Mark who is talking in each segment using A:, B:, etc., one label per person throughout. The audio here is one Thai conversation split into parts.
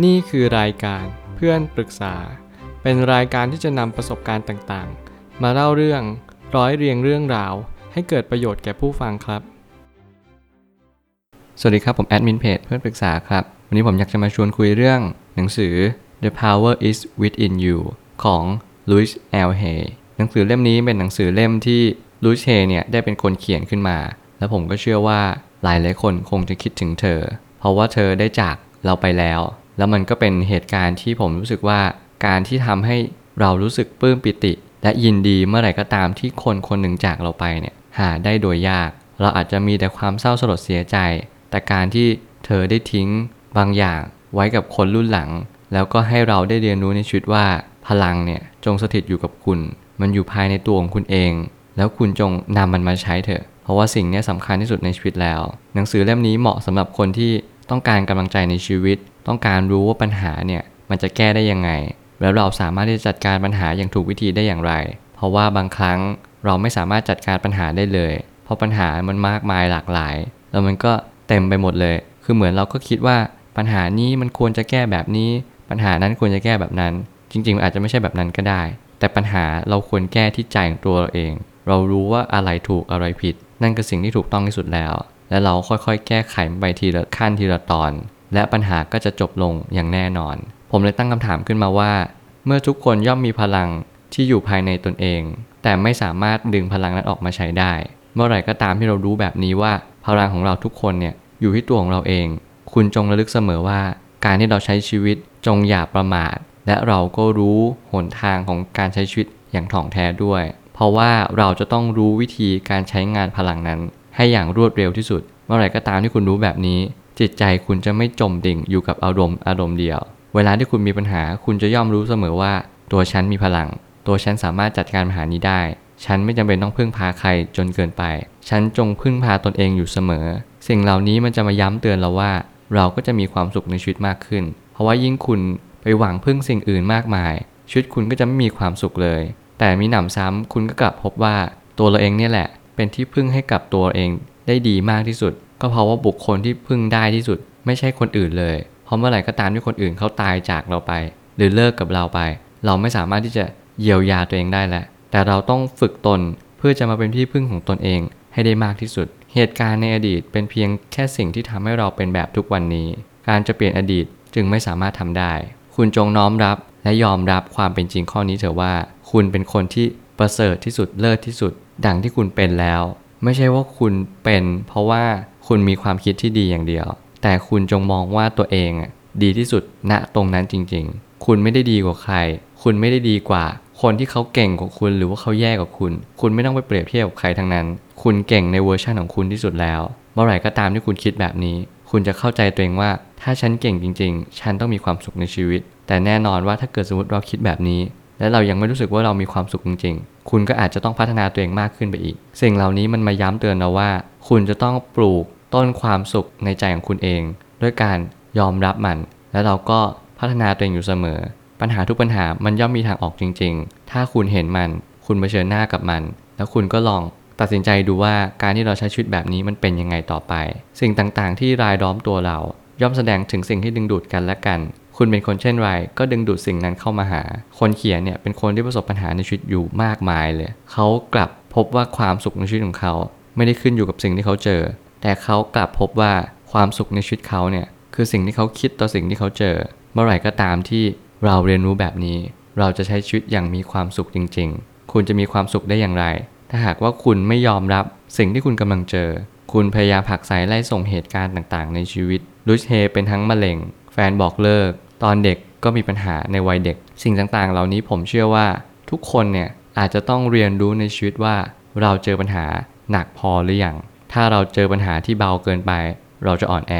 A: นี่คือรายการเพื่อนปรึกษา เป็นรายการที่จะนำประสบการณ์ต่างๆ มาเล่าเรื่องร้อยเรียงเรื่องราว ให้เกิดประโยชน์แก่ผู้ฟังครับ สวัสดีครับ ผมแอดมินเพจเพื่อนปรึกษาครับ วันนี้ผมอยากจะมาชวนคุยเรื่อง หนังสือ The Power is Within You ของ Louis L. Hay หนังสือเล่มนี้เป็นหนังสือเล่มที่ Louis Hay เนี่ยได้เป็นคนเขียนขึ้นมา แล้วผมก็เชื่อว่าหลายหลายคนคงจะคิดถึงเธอ เพราะว่าเธอได้จากเราไปแล้ว แล้วมันก็เป็นเหตุการณ์ที่ผมรู้สึกว่าการที่ทำให้เรารู้สึกปลื้มปิติ และยินดีเมื่อไหร่ก็ตามที่คนคนหนึ่งจากเราไปเนี่ยหาได้โดยยาก เราอาจจะมีแต่ความเศร้าสลดเสียใจ แต่การที่เธอได้ทิ้งบางอย่างไว้กับคนรุ่นหลัง แล้วก็ให้เราได้เรียนรู้ในชีวิตว่าพลังเนี่ยจงสถิตอยู่กับคุณ มันอยู่ภายในตัวของคุณเอง แล้วคุณจงนำมันมาใช้เถอะ เพราะว่าสิ่งนี้สำคัญที่สุดในชีวิตแล้ว หนังสือเล่มนี้เหมาะสำหรับคนที่ ต้องการกำลังใจในชีวิต ต้องการรู้ว่าปัญหาเนี่ยมันจะแก้ได้ยังไง แล้วเราสามารถที่จะจัดการปัญหาอย่างถูกวิธีได้อย่างไร เพราะว่าบางครั้งเราไม่สามารถจัดการปัญหาได้เลย เพราะปัญหามันมากมายหลากหลาย แล้วมันก็เต็มไปหมดเลย คือเหมือนเราก็คิดว่าปัญหานี้มันควรจะแก้แบบนี้ ปัญหานั้นควรจะแก้แบบนั้น จริงๆ อาจจะไม่ใช่แบบนั้นก็ได้ แต่ปัญหาเราควรแก้ที่ใจของตัวเราเอง เรารู้ว่าอะไรถูกอะไรผิด นั่นคือสิ่งที่ถูกต้องที่สุดแล้ว และเราค่อยๆ แก้ไขไปทีละขั้นทีละตอน และปัญหาก็จะจบลงอย่างแน่นอน ผมเลยตั้งคำถามขึ้นมาว่า เมื่อทุกคนย่อมมีพลังที่อยู่ภายในตนเอง แต่ไม่สามารถดึงพลังนั้นออกมาใช้ได้ เมื่อไหร่ก็ตามที่เรารู้แบบนี้ว่าพลังของเราทุกคนเนี่ยอยู่ที่ตัวของเราเอง คุณจงระลึกเสมอว่า การที่เราใช้ชีวิตจงอย่าประมาท และเราก็รู้หนทางของการใช้ชีวิตอย่างถ่องแท้ด้วย เพราะว่าเราจะต้องรู้วิธีการใช้งานพลังนั้น ให้อย่างรวดเร็วที่สุด เมื่อไหร่ก็ตามที่คุณรู้แบบนี้ จิตใจคุณจะไม่จมดิ่งอยู่กับอารมณ์อารมณ์เดียว เวลาที่คุณมีปัญหาคุณจะย่อมรู้เสมอว่า ตัวฉันมีพลัง ตัวฉันสามารถจัดการปัญหานี้ได้ ฉันไม่จำเป็นต้องพึ่งพาใครจนเกินไป ฉันจงพึ่งพาตนเองอยู่เสมอ สิ่งเหล่านี้มันจะมาย้ำเตือนเราว่า เราก็จะมีความสุขในชีวิตมากขึ้น เพราะว่ายิ่งคุณไปหวังพึ่งสิ่งอื่นมากมาย ชีวิตคุณก็จะไม่มีความสุขเลย แต่มีหนำซ้ำคุณก็กลับพบว่าตัวเราเองเนี่ยแหละ เป็นที่พึ่งให้กับตัวเองได้ดีมากที่สุด ก็เพราะว่าบุคคลที่พึ่งได้ที่สุด ไม่ใช่คนอื่นเลย เพราะเมื่อไหร่ก็ตามที่คนอื่นเขาตายจากเราไป หรือเลิกกับเราไป เราไม่สามารถที่จะเยียวยาตัวเองได้แล้วแต่เราต้องฝึกตนเพื่อจะมาเป็นที่พึ่งของตนเองให้ได้มากที่สุด เหตุการณ์ในอดีตเป็นเพียงแค่สิ่งที่ทำให้เราเป็นแบบทุกวันนี้ การจะเปลี่ยนอดีตจึงไม่สามารถทำได้ คุณจงน้อมรับและยอมรับความเป็นจริงข้อนี้เถอะว่า คุณเป็นคนที่ประเสริฐที่สุดเลิศที่สุด ดังที่คุณเป็นแล้ว ไม่ใช่ว่าคุณเป็น เพราะว่าคุณมีความคิดที่ดีอย่างเดียว แต่คุณจงมองว่าตัวเองดีที่สุดณตรงนั้นจริง ๆ คุณไม่ได้ดีกว่าใคร คุณไม่ได้ดีกว่า คนที่เขาเก่งกว่าคุณหรือว่าเขาแย่กว่าคุณ คุณไม่ต้องไปเปรียบเทียบกับใครทั้งนั้น คุณเก่งในเวอร์ชันของคุณที่สุดแล้ว เมื่อไหร่ก็ตามที่คุณคิดแบบนี้ คุณจะเข้าใจตัวเองว่า ถ้าฉันเก่งจริง ๆ ฉันต้องมีความสุขในชีวิต แต่แน่นอนว่าถ้าเกิดสมมติเราคิดแบบนี้ และเรายังไม่รู้สึกว่าเรามีความสุขจริง คุณก็อาจจะต้องพัฒนาตัวเองมากขึ้นไปอีก สิ่งเหล่านี้มันมาย้ำเตือนเราว่า คุณจะต้องปลูกต้นความสุขในใจของคุณเอง ด้วยการยอมรับมัน แล้วเราก็พัฒนาตัวเองอยู่เสมอ ปัญหาทุกปัญหามันย่อมมีทางออกจริง ๆ ถ้าคุณเห็นมัน คุณเผชิญหน้ากับมัน แล้วคุณก็ลองตัดสินใจดูว่าการที่เราใช้ชีวิตแบบนี้มันเป็นยังไงต่อไป สิ่งต่างๆ ที่รายล้อมตัวเราย่อมแสดงถึงสิ่งที่ดึงดูดกันและกัน คุณเป็นคนเช่นไรก็ดึงดูดสิ่งนั้นเข้ามาหา คนเขียนเนี่ยเป็นคนที่ประสบปัญหาในชีวิตอยู่มากมายเลย เขากลับพบว่าความสุขในชีวิตของเขา ไม่ได้ขึ้นอยู่กับสิ่งที่เขาเจอ แต่เขากลับพบว่าความสุขในชีวิตเขาเนี่ยคือสิ่งที่เขาคิดต่อสิ่งที่เขาเจอ เมื่อไหร่ก็ตามที่เราเรียนรู้แบบนี้ เราจะใช้ชีวิตอย่างมีความสุขจริง ๆ คุณจะมีความสุขได้อย่างไร ถ้าหากว่าคุณไม่ยอมรับสิ่งที่คุณกำลังเจอ คุณพยายามผลักไสไล่ส่งเหตุการณ์ต่างๆ ในชีวิตลุชเฮเป็นทั้งมะเร็ง แฟนบอกเลิก ตอนเด็กก็มีปัญหาในวัยเด็ก สิ่งต่างๆ เหล่านี้ผมเชื่อว่าทุกคนเนี่ยอาจจะต้องเรียนรู้ในชีวิตว่า เราเจอปัญหาหนักพอหรือยัง ถ้าเราเจอปัญหาที่เบาเกินไป เราจะอ่อนแอ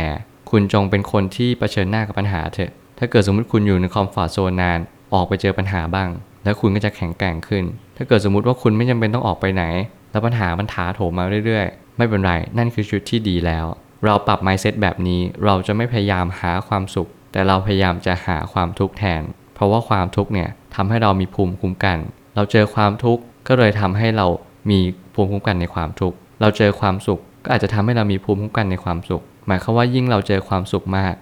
A: คุณจงเป็นคนที่เผชิญหน้ากับปัญหาเถอะ ถ้าเกิดสมมติคุณอยู่ในคอมฟอร์ทโซนนาน ออกไปเจอปัญหาบ้าง แล้วคุณก็จะแข็งแกร่งขึ้น ถ้าเกิดสมมติว่าคุณไม่จำเป็นต้องออกไปไหน แล้วปัญหามันถาโถมมาเรื่อยๆ ไม่เป็นไร นั่นคือชุดที่ดีแล้ว เราปรับ mindset แบบนี้เราจะไม่พยายามหาความสุข แต่เราพยายามจะหาความทุกข์แทน เพราะว่าความทุกข์เนี่ยทำให้เรามีภูมิคุ้มกัน เราเจอความทุกข์ก็เลยทำให้เรามีภูมิคุ้มกันในความทุกข์เราเจอความสุขก็อาจจะทำให้เรามีภูมิคุ้มกันในความสุข หมายความว่ายิ่งเราเจอความสุขมาก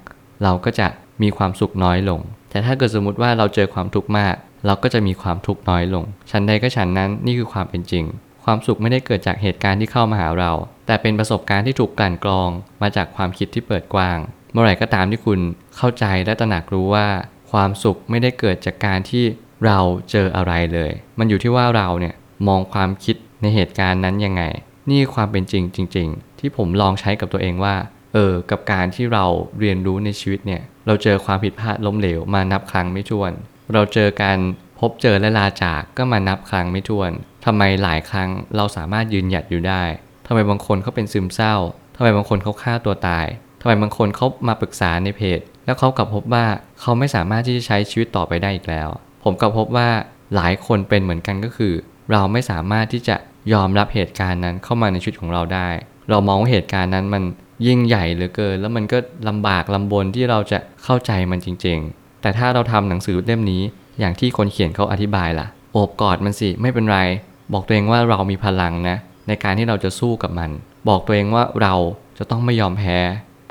A: เราก็จะมีความสุขน้อยลง แต่ถ้าเกิดสมมติว่าเราเจอความทุกข์มาก เราก็จะมีความทุกข์น้อยลงฉันใดก็ฉันนั้นนี่คือความเป็นจริง ความสุขไม่ได้เกิดจากเหตุการณ์ที่เข้ามาหาเรา แต่เป็นประสบการณ์ที่ถูกกลั่นกรองมาจากความคิดที่เปิดกว้าง เมื่อไหร่ก็ตามที่คุณเข้าใจและตระหนักรู้ว่า ความสุขไม่ได้เกิดจากการที่เราเจออะไรเลย มันอยู่ที่ว่าเราเนี่ยมองความคิดในเหตุการณ์นั้นยังไง นี่ความเป็นจริงจริง ๆ ที่ผมลองใช้กับตัวเองว่า เออ กับการที่เราเรียนรู้ในชีวิตเนี่ย เราเจอความผิดพลาดล้มเหลวมานับครั้งไม่ถ้วน เราเจอการพบเจอและลาจากก็มานับครั้งไม่ถ้วนทำไมหลายครั้งเราสามารถยืนหยัดอยู่ได้ ทำไมบางคนเขาเป็นซึมเศร้าทำไมบางคนเขาฆ่าตัวตายทำไมบางคนเขามาปรึกษาในเพจ แล้วเขากลับพบว่าเขาไม่สามารถที่จะใช้ชีวิตต่อไปได้อีกแล้ว ผมกลับพบว่าหลายคนเป็นเหมือนกันก็คือ เราไม่สามารถที่จะยอมรับเหตุการณ์นั้นเข้ามาในชีวิตของเราได้ เรามองว่าเหตุการณ์นั้นมันยิ่งใหญ่เหลือเกิน แล้วมันก็ลำบากลำบนที่เราจะเข้าใจมันจริง ๆ แต่ถ้าเราทำหนังสือเล่มนี้ อย่างที่คนเขียนเขาอธิบายล่ะโอบกอดมันสิไม่เป็นไร บอกตัวเองว่าเรามีพลังนะ ในการที่เราจะสู้กับมัน บอกตัวเองว่าเราจะต้องไม่ยอมแพ้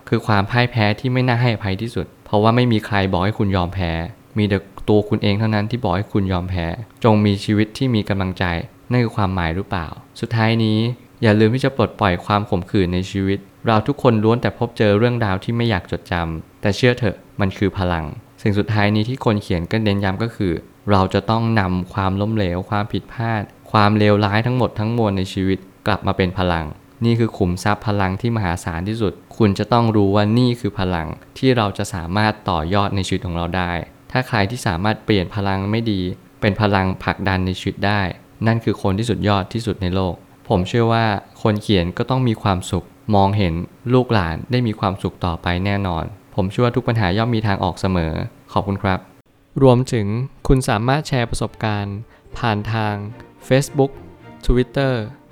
A: คือความพ่ายแพ้ที่ไม่น่าให้อภัยที่สุด เพราะว่าไม่มีใครบอกให้คุณยอมแพ้ มีแต่ตัวคุณเองเท่านั้นที่บอกให้คุณยอมแพ้ จงมีชีวิตที่มีกำลังใจนั่นคือความหมายหรือเปล่า สุดท้ายนี้อย่าลืมที่จะปลดปล่อยความขมขื่นในชีวิต เราทุกคนล้วนแต่พบเจอเรื่องราวที่ไม่อยากจดจำแต่เชื่อเถอะมันคือพลัง สิ่งสุดท้ายนี้ที่คนเขียนก็เน้นย้ำก็คือ เราจะต้องนำความล้มเหลว ความผิดพลาด ความเลวร้ายทั้งหมดทั้งมวลในชีวิต กลับมาเป็นพลัง นี่คือขุมทรัพย์พลังที่มหาศาลที่สุด คุณจะต้องรู้ว่านี่คือพลังที่เราจะสามารถต่อยอดในชีวิตของเราได้ ถ้าใครที่สามารถเปลี่ยนพลังไม่ดี เป็นพลังผลักดันในชีวิตได้ นั่นคือคนที่สุดยอดที่สุดในโลก ผมเชื่อว่าคนเขียนก็ต้องมีความสุข มองเห็นลูกหลานได้มีความสุขต่อไปแน่นอน ผมเชื่อว่าทุกปัญหาย่อมมีทางออกเสมอ ขอบคุณครับ รวมถึงคุณสามารถแชร์ประสบการณ์ ผ่านทาง Facebook Twitter